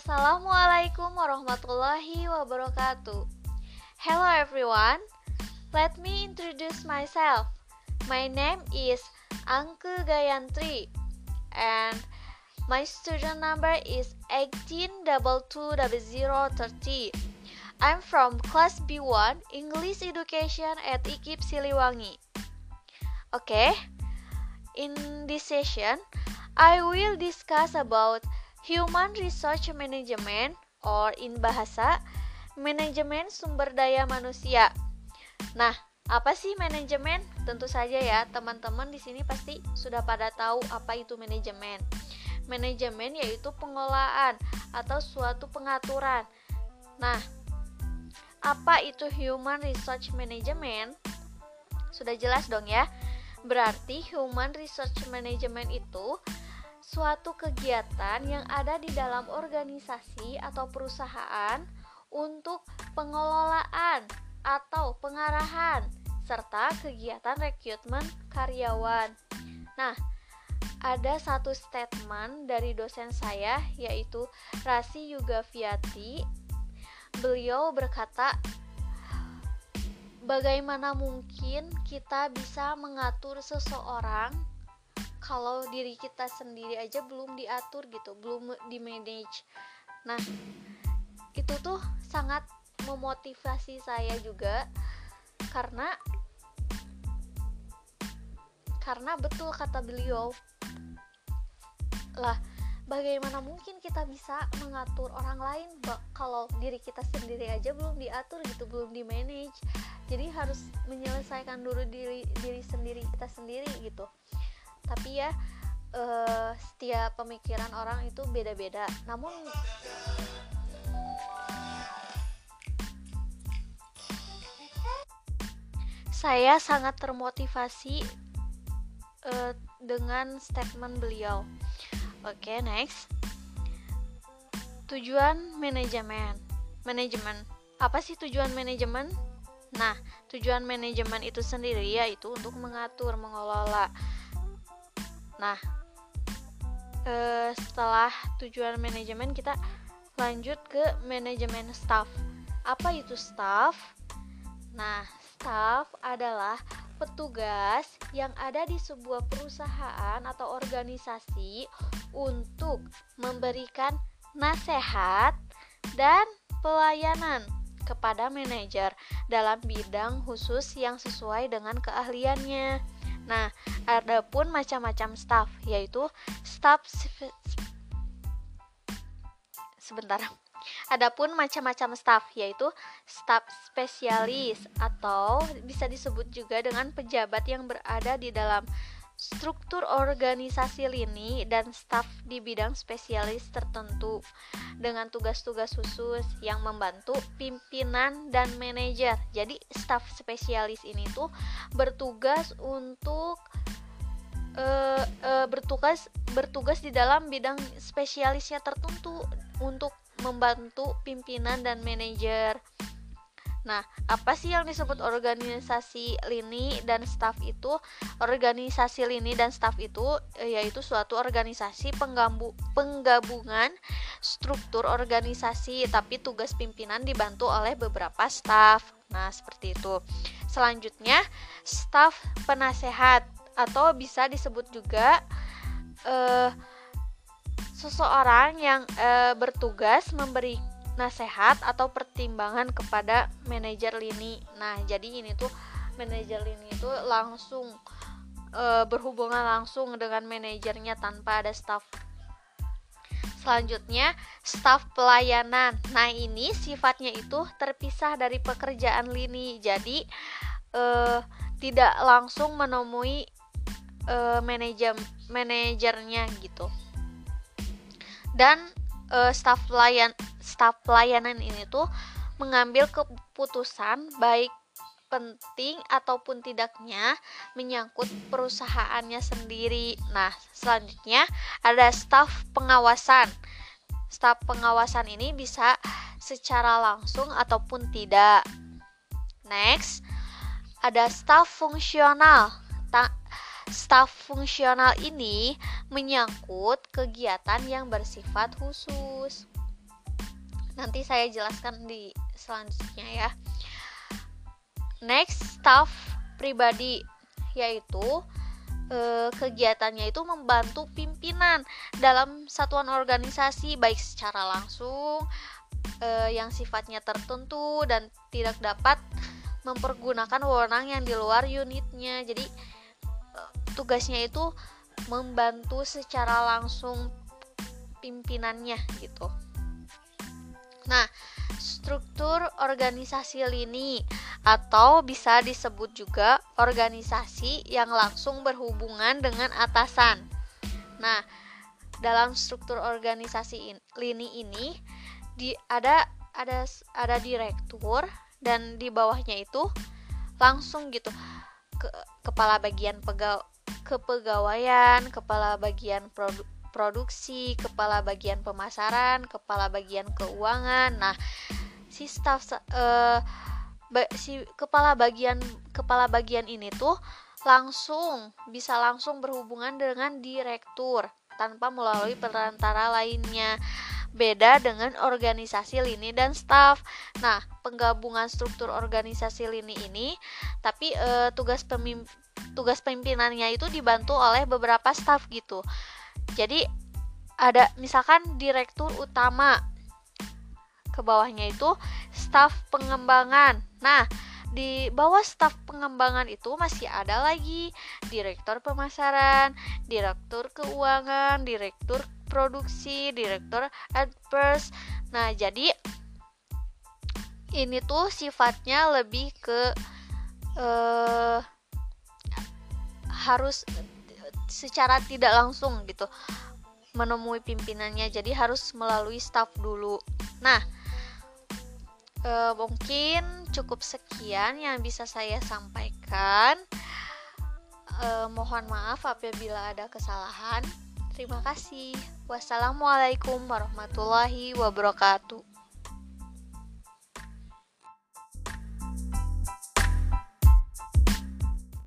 Assalamualaikum warahmatullahi wabarakatuh. Hello everyone. Let me introduce myself. My name is Angke Gayantri and my student number is 18220030. I'm from class B1 English Education at IKIP Siliwangi. Okay. In this session, I will discuss about human resource management or in bahasa manajemen sumber daya manusia. Nah, apa sih manajemen? Tentu saja ya, teman-teman di sini pasti sudah pada tahu apa itu manajemen. Manajemen yaitu pengelolaan atau suatu pengaturan. Nah, apa itu human resource management? Sudah jelas dong ya. Berarti human resource management itu suatu kegiatan yang ada di dalam organisasi atau perusahaan untuk pengelolaan atau pengarahan serta kegiatan rekrutmen karyawan. Nah, ada satu statement dari dosen saya yaitu Rasi Yugaviati. Beliau berkata, bagaimana mungkin kita bisa mengatur seseorang kalau diri kita sendiri aja belum diatur gitu, belum di manage. Nah, itu tuh sangat memotivasi saya juga karena karena betul kata beliau lah bagaimana mungkin kita bisa mengatur orang lain kalau diri kita sendiri aja belum diatur gitu belum di manage jadi harus menyelesaikan dulu diri diri sendiri kita sendiri gitu tapi ya uh, setiap pemikiran orang itu beda-beda namun saya sangat termotivasi uh, dengan statement beliau Oke, okay, next. Tujuan manajemen. Manajemen. Apa sih tujuan manajemen? Nah, tujuan manajemen itu sendiri yaitu untuk mengatur, mengelola. Nah, eh, setelah tujuan manajemen kita lanjut ke manajemen staff. Apa itu staff? Nah, staff adalah petugas yang ada di sebuah perusahaan atau organisasi untuk memberikan nasihat dan pelayanan kepada manajer dalam bidang khusus yang sesuai dengan keahliannya. Nah, ada pun macam-macam staff yaitu staff sebentar. Adapun macam-macam staff yaitu staff spesialis atau bisa disebut juga dengan pejabat yang berada di dalam struktur organisasi lini dan staf di bidang spesialis tertentu dengan tugas-tugas khusus yang membantu pimpinan dan manajer. Jadi staf spesialis ini tuh bertugas untuk uh, uh, bertugas bertugas di dalam bidang spesialisnya tertentu untuk membantu pimpinan dan manajer. Nah, apa sih yang disebut organisasi lini dan staf itu? Organisasi lini dan staf itu eh, yaitu suatu organisasi penggambu, penggabungan struktur organisasi tapi tugas pimpinan dibantu oleh beberapa staf. Nah, seperti itu. Selanjutnya, staf penasehat atau bisa disebut juga eh, seseorang yang e, bertugas memberi nasihat atau pertimbangan kepada manajer lini. Nah, jadi ini tuh manajer lini itu langsung e, berhubungan langsung dengan manajernya tanpa ada staff. Selanjutnya, staff pelayanan. Nah, ini sifatnya itu terpisah dari pekerjaan lini. Jadi, e, tidak langsung menemui e, manajer manajernya gitu dan uh, staf pelayan staf pelayanan ini tuh mengambil keputusan baik penting ataupun tidaknya menyangkut perusahaannya sendiri. Nah, selanjutnya ada staf pengawasan. Staf pengawasan ini bisa secara langsung ataupun tidak. Next, ada staf fungsional. Ta Staf fungsional ini menyangkut kegiatan yang bersifat khusus. Nanti saya jelaskan di selanjutnya ya. Next staff pribadi yaitu eh, kegiatannya itu membantu pimpinan dalam satuan organisasi baik secara langsung eh, yang sifatnya tertentu dan tidak dapat mempergunakan wewenang yang di luar unitnya. Jadi eh, tugasnya itu membantu secara langsung pimpinannya gitu Nah, struktur organisasi lini atau bisa disebut juga organisasi yang langsung berhubungan dengan atasan. Nah, dalam struktur organisasi in, lini ini di ada ada ada direktur dan di bawahnya itu langsung gitu ke kepala bagian pegawai kepegawaian, kepala bagian produk produksi, kepala bagian pemasaran, kepala bagian keuangan. Nah, si staff uh, ba si kepala bagian kepala bagian ini tuh langsung bisa langsung berhubungan dengan direktur tanpa melalui perantara lainnya. Beda dengan organisasi lini dan staff. Nah, penggabungan struktur organisasi lini ini tapi uh, tugas pemimp tugas pimpinannya itu dibantu oleh beberapa staff gitu jadi ada misalkan direktur utama ke bawahnya itu staf pengembangan nah di bawah staf pengembangan itu masih ada lagi direktur pemasaran, direktur keuangan, direktur produksi, direktur adverse. Nah, jadi ini tuh sifatnya lebih ke uh, harus secara tidak langsung gitu menemui pimpinannya. Jadi harus melalui staff dulu. Nah e, mungkin cukup sekian yang bisa saya sampaikan. E, mohon maaf apabila ada kesalahan. Terima kasih. Wassalamualaikum warahmatullahi wabarakatuh